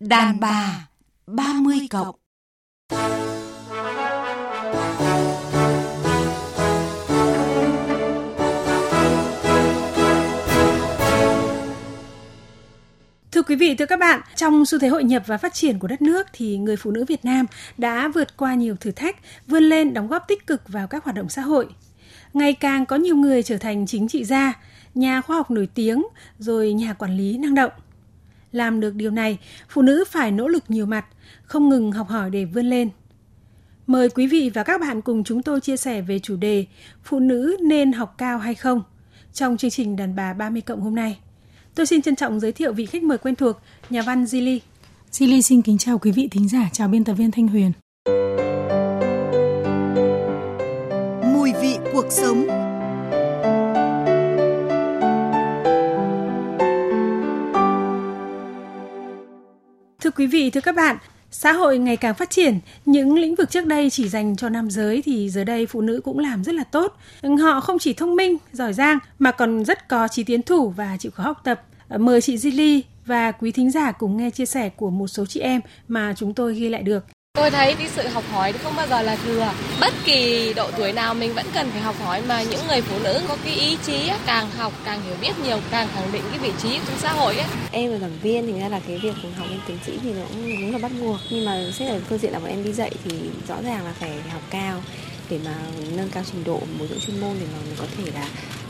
Đàn bà 30 cộng Thưa quý vị, thưa các bạn, trong xu thế hội nhập và phát triển của đất nước thì người phụ nữ Việt Nam đã vượt qua nhiều thử thách, vươn lên đóng góp tích cực vào các hoạt động xã hội. Ngày càng có nhiều người trở thành chính trị gia, nhà khoa học nổi tiếng, rồi nhà quản lý năng động. Làm được điều này, phụ nữ phải nỗ lực nhiều mặt, không ngừng học hỏi để vươn lên. Mời quý vị và các bạn cùng chúng tôi chia sẻ về chủ đề Phụ nữ nên học cao hay không trong chương trình Đàn bà 30 cộng hôm nay. Tôi xin trân trọng giới thiệu vị khách mời quen thuộc, nhà văn Zili. Zili xin kính chào quý vị thính giả, chào biên tập viên Thanh Huyền. Mùi vị cuộc sống quý vị, thưa các bạn, xã hội ngày càng phát triển, những lĩnh vực trước đây chỉ dành cho nam giới thì giờ đây phụ nữ cũng làm rất là tốt. Họ không chỉ thông minh, giỏi giang mà còn rất có trí tiến thủ và chịu khó học tập. Mời chị Zili và quý thính giả cùng nghe chia sẻ của một số chị em mà chúng tôi ghi lại được. Tôi thấy cái sự học hỏi không bao giờ là thừa. Bất kỳ độ tuổi nào mình vẫn cần phải học hỏi mà những người phụ nữ có cái ý chí càng học càng hiểu biết nhiều, càng khẳng định cái vị trí trong xã hội ấy. Em là giảng viên thì ra là cái việc học lên tiến sĩ thì nó cũng đúng là bắt buộc. Nhưng mà xét ở phương diện là bọn em đi dạy thì rõ ràng là phải học cao để mà nâng cao trình độ bồi dưỡng chuyên môn để mà mình có thể là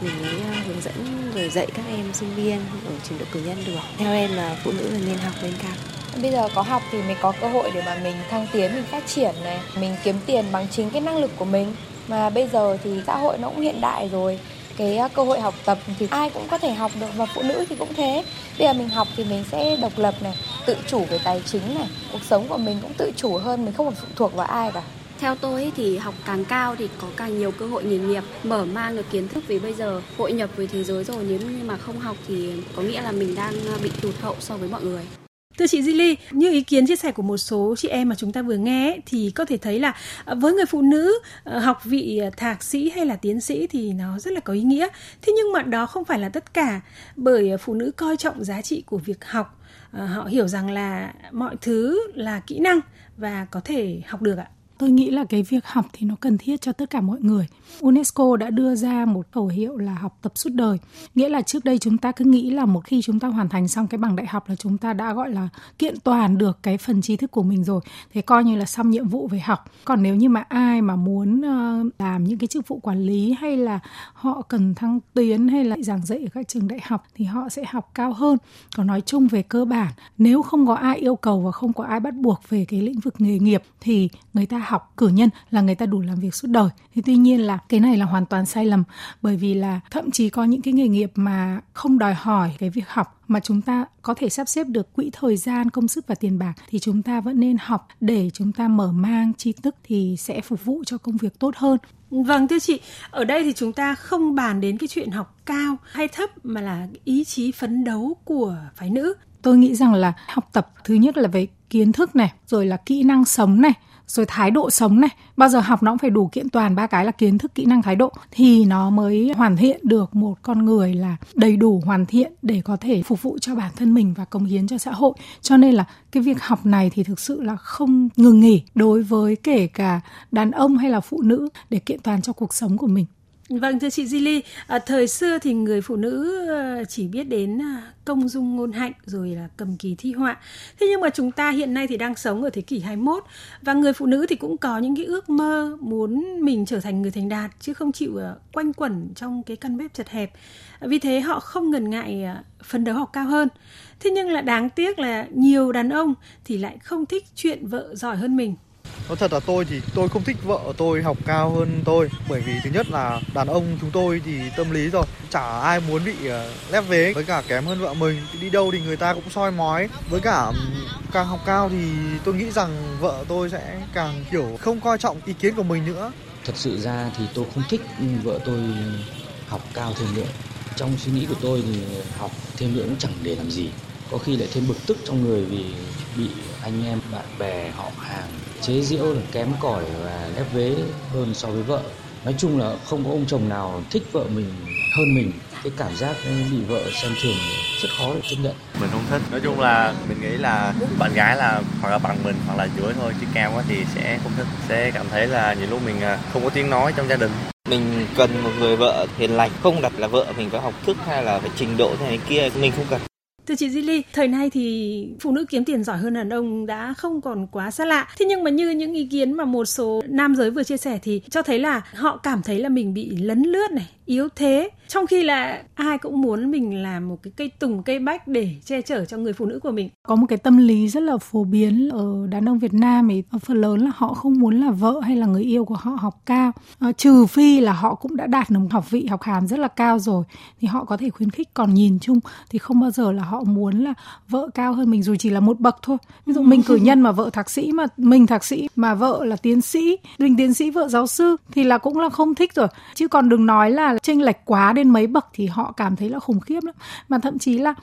mình mới à, hướng dẫn rồi dạy các em sinh viên ở trình độ cử nhân được. Theo em là phụ nữ là nên học lên cao bây giờ có học thì mình có cơ hội để mà mình thăng tiến mình phát triển này mình kiếm tiền bằng chính cái năng lực của mình. Mà bây giờ thì xã hội nó cũng hiện đại rồi cái à, cơ hội học tập thì ai cũng có thể học được và phụ nữ thì cũng thế. Bây giờ mình học thì mình sẽ độc lập này tự chủ về tài chính này cuộc sống của mình cũng tự chủ hơn mình không còn phụ thuộc vào ai cả. Theo tôi thì học càng cao thì có càng nhiều cơ hội nghề nghiệp, mở mang được kiến thức. Vì bây giờ hội nhập với thế giới rồi nếu như mà không học thì có nghĩa là mình đang à, bị tụt hậu so với mọi người. Thưa chị Zili, như ý kiến chia sẻ của một số chị em mà chúng ta vừa nghe thì có thể thấy là ờ, với người phụ nữ ờ, học vị ờ, thạc sĩ hay là tiến sĩ thì nó rất là có ý nghĩa. Thế nhưng mà đó không phải là tất cả bởi phụ nữ coi trọng giá trị của việc học. Họ hiểu rằng là mọi thứ là kỹ năng và có thể học được ạ tôi nghĩ là cái việc học thì nó cần thiết cho tất cả mọi người. Unesco đã đưa ra một khẩu hiệu là học tập suốt đời. Nghĩa là trước đây chúng ta cứ nghĩ là một khi chúng ta hoàn thành xong cái bằng đại học là chúng ta đã gọi là kiện toàn được cái phần tri thức của mình rồi. Thế coi như là xong nhiệm vụ về học. Còn nếu như mà ai mà muốn ờ, làm những cái chức vụ quản lý hay là họ cần thăng tiến hay là giảng dạy ở các trường đại học thì họ sẽ học cao hơn. Còn nói chung về cơ bản, nếu không có ai yêu cầu và không có ai bắt buộc về cái lĩnh vực nghề nghiệp thì người ta học cử nhân là người ta đủ làm việc suốt đời. Thì tuy nhiên là cái này là hoàn toàn sai lầm bởi vì là thậm chí có những cái nghề nghiệp mà không đòi hỏi cái việc học mà chúng ta có thể sắp xếp được quỹ thời gian công sức và tiền bạc thì chúng ta vẫn nên học. Để chúng ta mở mang tri thức thì sẽ phục vụ cho công việc tốt hơn. Vâng thưa chị, ở đây thì chúng ta không bàn đến cái chuyện học cao hay thấp mà là ý chí phấn đấu của phái nữ. Tôi nghĩ rằng là học tập thứ nhất là về kiến thức này, rồi là kỹ năng sống này, rồi thái độ sống này, bao giờ học nó cũng phải đủ kiện toàn, ba cái là kiến thức, kỹ năng, thái độ. Thì nó mới hoàn thiện được một con người là đầy đủ hoàn thiện để có thể phục vụ cho bản thân mình và cống hiến cho xã hội. Cho nên là cái việc học này thì thực sự là không ngừng nghỉ đối với kể cả đàn ông hay là phụ nữ để kiện toàn cho cuộc sống của mình. Vâng thưa chị Zili, à, thời xưa thì người phụ nữ ờ, chỉ biết đến à, công dung ngôn hạnh rồi là cầm kỳ thi họa. Thế nhưng mà chúng ta hiện nay thì đang sống ở thế kỷ 21 và người phụ nữ thì cũng có những cái ước mơ muốn mình trở thành người thành đạt chứ không chịu ờ, quanh quẩn trong cái căn bếp chật hẹp. Vì thế họ không ngần ngại ờ, phấn đấu học cao hơn. Thế nhưng là đáng tiếc là nhiều đàn ông thì lại không thích chuyện vợ giỏi hơn mình nó thật là tôi thì tôi không thích vợ tôi học cao hơn tôi, Bởi vì thứ nhất là đàn ông chúng tôi thì tâm lý rồi, Chả ai muốn bị ờ, lép vế, với cả kém hơn vợ mình. Đi đâu thì người ta cũng soi mói. Với cả càng học cao thì tôi nghĩ rằng vợ tôi sẽ càng, kiểu, không coi trọng ý kiến của mình nữa. Thật sự ra thì tôi không thích vợ tôi học cao thêm nữa. Trong suy nghĩ của tôi thì học thêm nữa cũng chẳng để làm gì. Có khi lại thêm bực tức trong người vì bị anh em, bạn bè, họ hàng chế giễu là kém cỏi và ép vế hơn so với vợ. Nói chung là không có ông chồng nào thích vợ mình hơn mình. Cái cảm giác bị vợ xem thường rất khó để chấp nhận. Mình không thích. Nói chung là mình nghĩ là bạn gái là hoặc là bằng mình hoặc là dưới thôi chứ cao quá thì sẽ không thích. Sẽ cảm thấy là những lúc mình à, không có tiếng nói trong gia đình. Mình cần một người vợ hiền lành không đặt là vợ mình phải học thức hay là phải trình độ thế này kia. Mình không cần Thưa chị Zili, thời nay thì phụ nữ kiếm tiền giỏi hơn đàn ông đã không còn quá xa lạ. Thế nhưng mà như những ý kiến mà một số nam giới vừa chia sẻ thì cho thấy là họ cảm thấy là mình bị lấn lướt này, yếu thế trong khi là ai cũng muốn mình làm một cái cây tùng cây bách để che chở cho người phụ nữ của mình. Có một cái tâm lý rất là phổ biến ở đàn ông Việt Nam thì phần lớn là họ không muốn là vợ hay là người yêu của họ học cao. À, trừ phi là họ cũng đã đạt được học vị học hàm rất là cao rồi thì họ có thể khuyến khích. Còn nhìn chung thì không bao giờ là họ muốn là vợ cao hơn mình dù chỉ là một bậc thôi. Ví dụ mình cử nhân mà vợ thạc sĩ mà mình thạc sĩ mà vợ là tiến sĩ mình tiến sĩ vợ giáo sư thì là cũng là không thích rồi. Chứ còn đừng nói là chênh lệch quá lên mấy bậc thì họ cảm thấy là khủng khiếp lắm. Mà thậm chí là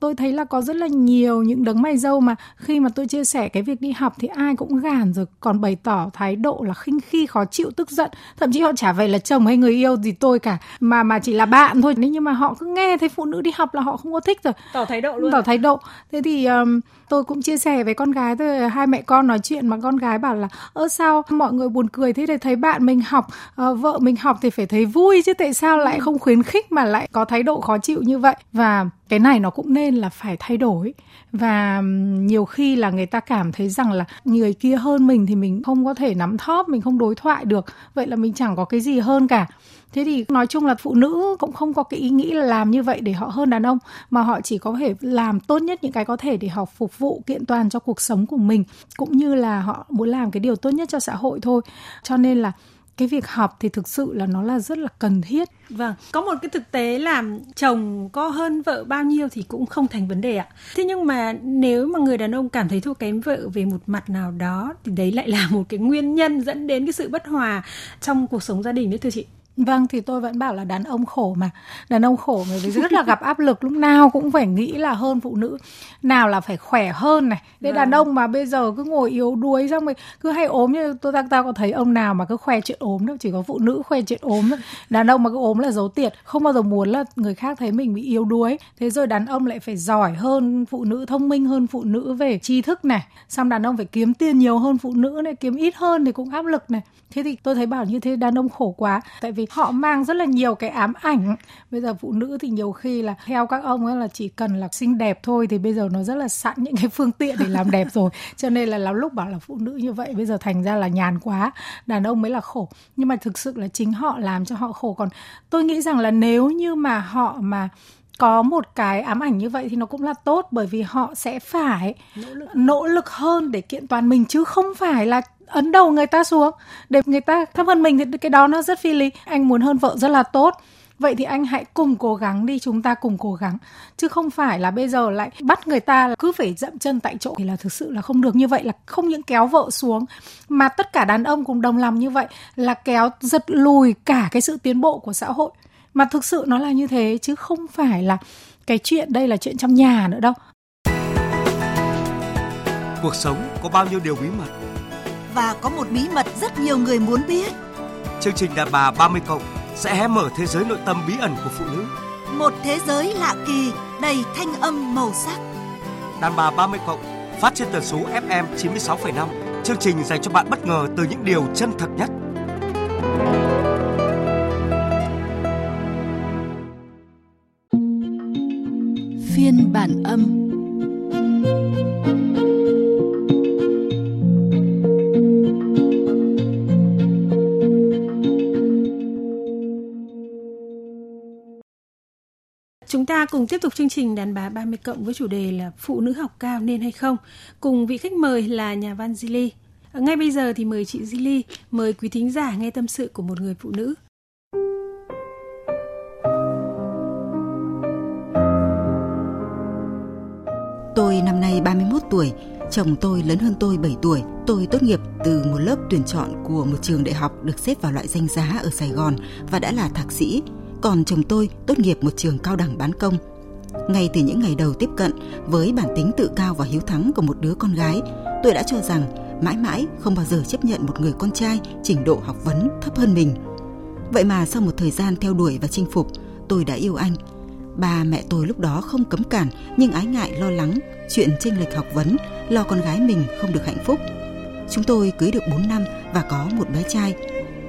tôi thấy là có rất là nhiều những đấng mày dâu mà khi mà tôi chia sẻ cái việc đi học thì ai cũng gàn rồi còn bày tỏ thái độ là khinh khi khó chịu tức giận. Thậm chí họ chả vậy là chồng hay người yêu gì tôi cả mà mà chỉ là bạn thôi. Nhưng mà họ cứ nghe thấy phụ nữ đi học là họ không có thích rồi. Tỏ thái độ luôn. Tỏ thái độ. Thế thì um, tôi cũng chia sẻ với con gái tôi ờ, hai mẹ con nói chuyện mà con gái bảo là ơ sao mọi người buồn cười thế để thấy bạn mình học uh, vợ mình học thì phải thấy vui chứ tại sao lại không khuyến khích mà lại có thái độ khó chịu như vậy? Và cái này nó cũng nên là phải thay đổi. Và nhiều khi là người ta cảm thấy rằng là người kia hơn mình thì mình không có thể nắm thóp mình không đối thoại được. Vậy là mình chẳng có cái gì hơn cả thế thì nói chung là phụ nữ cũng không có cái ý nghĩ là làm như vậy để họ hơn đàn ông mà họ chỉ có thể làm tốt nhất những cái có thể để họ phục vụ kiện toàn cho cuộc sống của mình cũng như là họ muốn làm cái điều tốt nhất cho xã hội thôi cho nên là cái việc học thì thực sự là nó là rất là cần thiết. Vâng, có một cái thực tế là chồng có hơn vợ bao nhiêu thì cũng không thành vấn đề ạ. Thế nhưng mà nếu mà người đàn ông cảm thấy thua kém vợ về một mặt nào đó thì đấy lại là một cái nguyên nhân dẫn đến cái sự bất hòa trong cuộc sống gia đình đấy thưa chị. Vâng thì tôi vẫn bảo là đàn ông khổ mà. Đàn ông khổ vì rất là gặp áp lực Lúc nào cũng phải nghĩ là hơn phụ nữ. Nào là phải khỏe hơn này. Để vâng. đàn ông mà bây giờ cứ ngồi yếu đuối Xong rồi cứ hay ốm như tôi ta, ta có thấy ông nào mà cứ khoe chuyện ốm đâu Chỉ có phụ nữ khoe chuyện ốm thôi. Đàn ông mà cứ ốm là dấu tiệt Không bao giờ muốn là người khác thấy mình bị yếu đuối. Thế rồi đàn ông lại phải giỏi hơn phụ nữ Thông minh hơn phụ nữ về tri thức này. Xong đàn ông phải kiếm tiền nhiều hơn phụ nữ này Kiếm ít hơn thì cũng áp lực này. Thế thì tôi thấy bảo như thế đàn ông khổ quá. Tại vì vì họ mang rất là nhiều cái ám ảnh. Bây giờ phụ nữ thì nhiều khi là theo các ông ấy là chỉ cần là xinh đẹp thôi thì bây giờ nó rất là sẵn những cái phương tiện để làm đẹp rồi. Cho nên là lắm lúc bảo là phụ nữ như vậy bây giờ thành ra là nhàn quá. Đàn ông mới là khổ. Nhưng mà thực sự là chính họ làm cho họ khổ. Còn tôi nghĩ rằng là nếu như mà họ mà có một cái ám ảnh như vậy thì nó cũng là tốt bởi vì họ sẽ phải nỗ lực, nỗ lực hơn để kiện toàn mình chứ không phải là ấn đầu người ta xuống. Để người ta thấp hơn mình thì cái đó nó rất phi lý. Anh muốn hơn vợ rất là tốt. Vậy thì anh hãy cùng cố gắng đi, chúng ta cùng cố gắng. Chứ không phải là bây giờ lại bắt người ta cứ phải dậm chân tại chỗ. Thì là thực sự là không được như vậy, là không những kéo vợ xuống, mà tất cả đàn ông cùng đồng lòng như vậy là kéo giật lùi cả cái sự tiến bộ của xã hội. Mà thực sự nó là như thế, chứ không phải là cái chuyện đây là chuyện trong nhà nữa đâu. Cuộc sống có bao nhiêu điều bí mật và có một bí mật rất nhiều người muốn biết. Chương trình Đàn bà 30 cộng sẽ hé mở thế giới nội tâm bí ẩn của phụ nữ. Một thế giới lạ kỳ, đầy thanh âm màu sắc. Đàn bà 30 cộng phát trên tần số FM 96,5. Chương trình dành cho bạn bất ngờ từ những điều chân thật nhất. Phiên bản âm ta cùng tiếp tục chương trình đàn bà 30 cộng với chủ đề là phụ nữ học cao nên hay không, cùng vị khách mời là nhà văn Zili. Ngay bây giờ thì mời chị Zili mời quý thính giả nghe tâm sự của một người phụ nữ. Tôi năm nay 31 tuổi, chồng tôi lớn hơn tôi 7 tuổi. Tôi tốt nghiệp từ một lớp tuyển chọn của một trường đại học được xếp vào loại danh giá ở Sài Gòn và đã là thạc sĩ còn chồng tôi tốt nghiệp một trường cao đẳng bán công. Ngay từ những ngày đầu tiếp cận, với bản tính tự cao và hiếu thắng của một đứa con gái, tôi đã cho rằng mãi mãi không bao giờ chấp nhận một người con trai trình độ học vấn thấp hơn mình. Vậy mà sau một thời gian theo đuổi và chinh phục, tôi đã yêu anh. Ba mẹ tôi lúc đó không cấm cản nhưng ái ngại lo lắng chuyện chênh lệch học vấn, lo con gái mình không được hạnh phúc. Chúng tôi cưới được 4 năm và có một bé trai.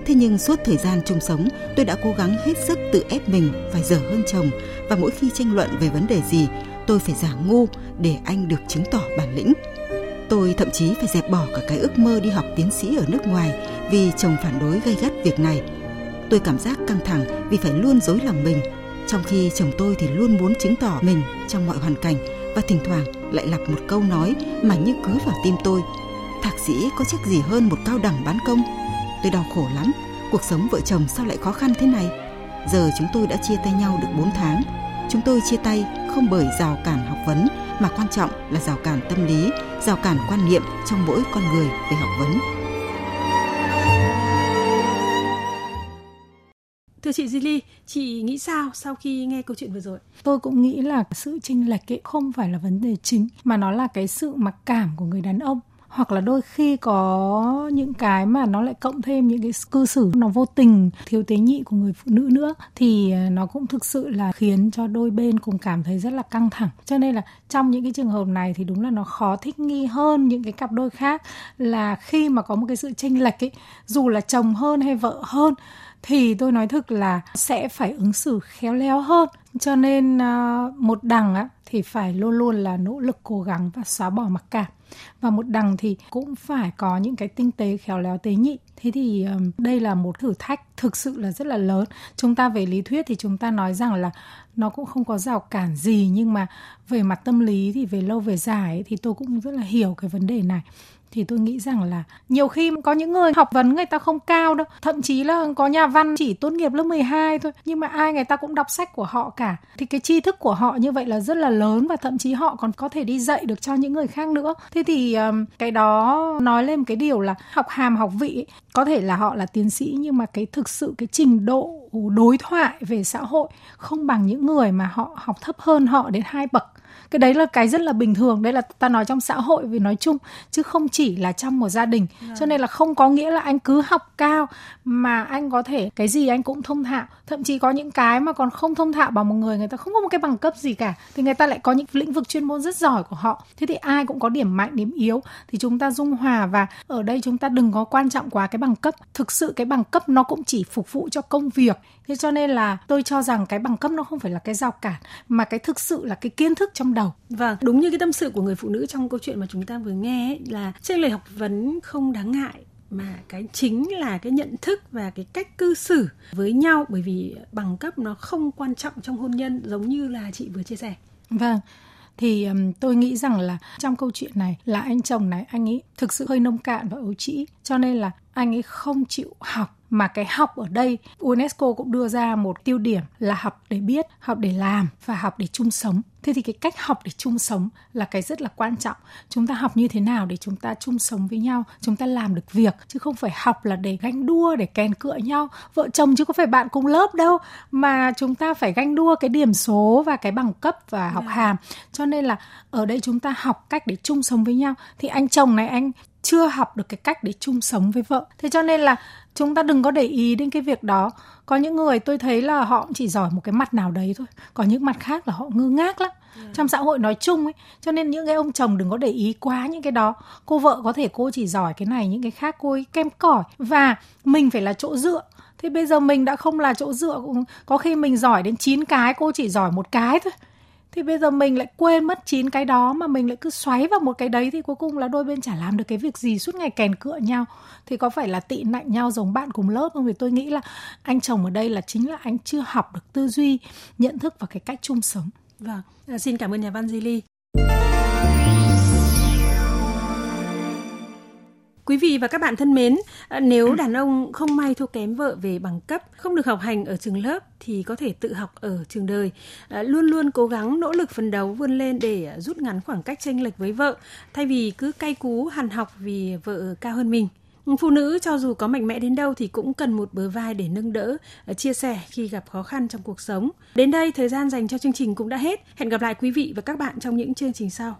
Thế nhưng suốt thời gian chung sống, tôi đã cố gắng hết sức tự ép mình phải dở hơn chồng và mỗi khi tranh luận về vấn đề gì, tôi phải giả ngu để anh được chứng tỏ bản lĩnh. Tôi thậm chí phải dẹp bỏ cả cái ước mơ đi học tiến sĩ ở nước ngoài vì chồng phản đối gay gắt việc này. Tôi cảm giác căng thẳng vì phải luôn dối lòng mình, trong khi chồng tôi thì luôn muốn chứng tỏ mình trong mọi hoàn cảnh và thỉnh thoảng lại lặp một câu nói mà như cứ vào tim tôi. Thạc sĩ có chắc gì hơn một cao đẳng bán công. Tôi đau khổ lắm, cuộc sống vợ chồng sao lại khó khăn thế này? Giờ chúng tôi đã chia tay nhau được 4 tháng. Chúng tôi chia tay không bởi rào cản học vấn mà quan trọng là rào cản tâm lý, rào cản quan niệm trong mỗi con người về học vấn. Thưa chị Zili, chị nghĩ sao sau khi nghe câu chuyện vừa rồi? Tôi cũng nghĩ là sự chênh lệch ấy không phải là vấn đề chính mà nó là cái sự mặc cảm của người đàn ông hoặc là đôi khi có những cái mà nó lại cộng thêm những cái cư xử nó vô tình, thiếu tế nhị của người phụ nữ nữa, thì à, nó cũng thực sự là khiến cho đôi bên cùng cảm thấy rất là căng thẳng. Cho nên là trong những cái trường hợp này thì đúng là nó khó thích nghi hơn những cái cặp đôi khác là khi mà có một cái sự chênh lệch ấy, dù là chồng hơn hay vợ hơn, thì tôi nói thực là sẽ phải ứng xử khéo léo hơn. Cho nên à, một đằng á, thì phải luôn luôn là nỗ lực cố gắng và xóa bỏ mặc cảm và một đằng thì cũng phải có những cái tinh tế khéo léo tế nhị. Thế thì um, đây là một thử thách thực sự là rất là lớn. Chúng ta về lý thuyết thì chúng ta nói rằng là nó cũng không có rào cản gì nhưng mà về mặt tâm lý thì về lâu về dài ấy, thì tôi cũng rất là hiểu cái vấn đề này thì tôi nghĩ rằng là nhiều khi có những người học vấn người ta không cao đâu. Thậm chí là có nhà văn chỉ tốt nghiệp lớp 12 thôi nhưng mà ai người ta cũng đọc sách của họ cả. Thì cái tri thức của họ như vậy là rất là lớn và thậm chí họ còn có thể đi dạy được cho những người khác nữa. Thế thì um, cái đó nói lên một cái điều là học hàm học vị ấy, có thể là họ là tiến sĩ nhưng mà cái thực sự cái trình độ đối thoại về xã hội không bằng những người mà họ học thấp hơn họ đến hai bậc cái đấy là cái rất là bình thường đấy là ta nói trong xã hội vì nói chung chứ không chỉ là trong một gia đình. À. cho nên là không có nghĩa là anh cứ học cao mà anh có thể cái gì anh cũng thông thạo. Thậm chí có những cái mà còn không thông thạo bằng một người người ta không có một cái bằng cấp gì cả thì người ta lại có những lĩnh vực chuyên môn rất giỏi của họ. Thế thì ai cũng có điểm mạnh điểm yếu thì chúng ta dung hòa và ở đây chúng ta đừng có quan trọng quá cái bằng cấp. Thực sự cái bằng cấp nó cũng chỉ phục vụ cho công việc. Thế cho nên là tôi cho rằng cái bằng cấp nó không phải là cái rào cản mà cái thực sự là cái kiến thức trong đầu vâng. Đúng như cái tâm sự của người phụ nữ trong câu chuyện mà chúng ta vừa nghe ấy, là trên lời học vấn không đáng ngại mà cái chính là cái nhận thức và cái cách cư xử với nhau bởi vì bằng cấp nó không quan trọng trong hôn nhân giống như là chị vừa chia sẻ. Vâng. Thì um, tôi nghĩ rằng là trong câu chuyện này là anh chồng này anh ấy thực sự hơi nông cạn và ấu trĩ cho nên là anh ấy không chịu học mà cái học ở đây UNESCO cũng đưa ra một tiêu điểm là học để biết, học để làm và học để chung sống. Thế thì cái cách học để chung sống là cái rất là quan trọng. Chúng ta học như thế nào để chúng ta chung sống với nhau, chúng ta làm được việc chứ không phải học là để ganh đua để kèn cựa nhau. Vợ chồng chứ có phải bạn cùng lớp đâu mà chúng ta phải ganh đua cái điểm số và cái bằng cấp và học dạ. hàm. Cho nên là ở đây chúng ta học cách để chung sống với nhau thì anh chồng này anh chưa học được cái cách để chung sống với vợ. Thế cho nên là chúng ta đừng có để ý đến cái việc đó. Có những người tôi thấy là họ chỉ giỏi một cái mặt nào đấy thôi. Còn những mặt khác là họ ngơ ngác lắm. Yeah. trong xã hội nói chung ấy cho nên những cái ông chồng đừng có để ý quá những cái đó. Cô vợ có thể cô chỉ giỏi cái này những cái khác cô ấy kem cỏi. Và mình phải là chỗ dựa. Thế bây giờ mình đã không là chỗ dựa có khi mình giỏi đến 9 cái cô chỉ giỏi một cái thôi thì bây giờ mình lại quên mất chín cái đó mà mình lại cứ xoáy vào một cái đấy thì cuối cùng là đôi bên chả làm được cái việc gì suốt ngày kèn cựa nhau. Thì có phải là tị nạnh nhau giống bạn cùng lớp không? Vì tôi nghĩ là anh chồng ở đây là chính là anh chưa học được tư duy, nhận thức và cái cách chung sống. Vâng à, xin cảm ơn nhà văn Di Quý vị và các bạn thân mến, à, nếu đàn ông không may thua kém vợ về bằng cấp, không được học hành ở trường lớp thì có thể tự học ở trường đời. À, luôn luôn cố gắng nỗ lực phấn đấu vươn lên để rút ngắn khoảng cách chênh lệch với vợ, thay vì cứ cay cú hằn học vì vợ cao hơn mình. Phụ nữ cho dù có mạnh mẽ đến đâu thì cũng cần một bờ vai để nâng đỡ, chia sẻ khi gặp khó khăn trong cuộc sống. Đến đây, thời gian dành cho chương trình cũng đã hết. Hẹn gặp lại quý vị và các bạn trong những chương trình sau.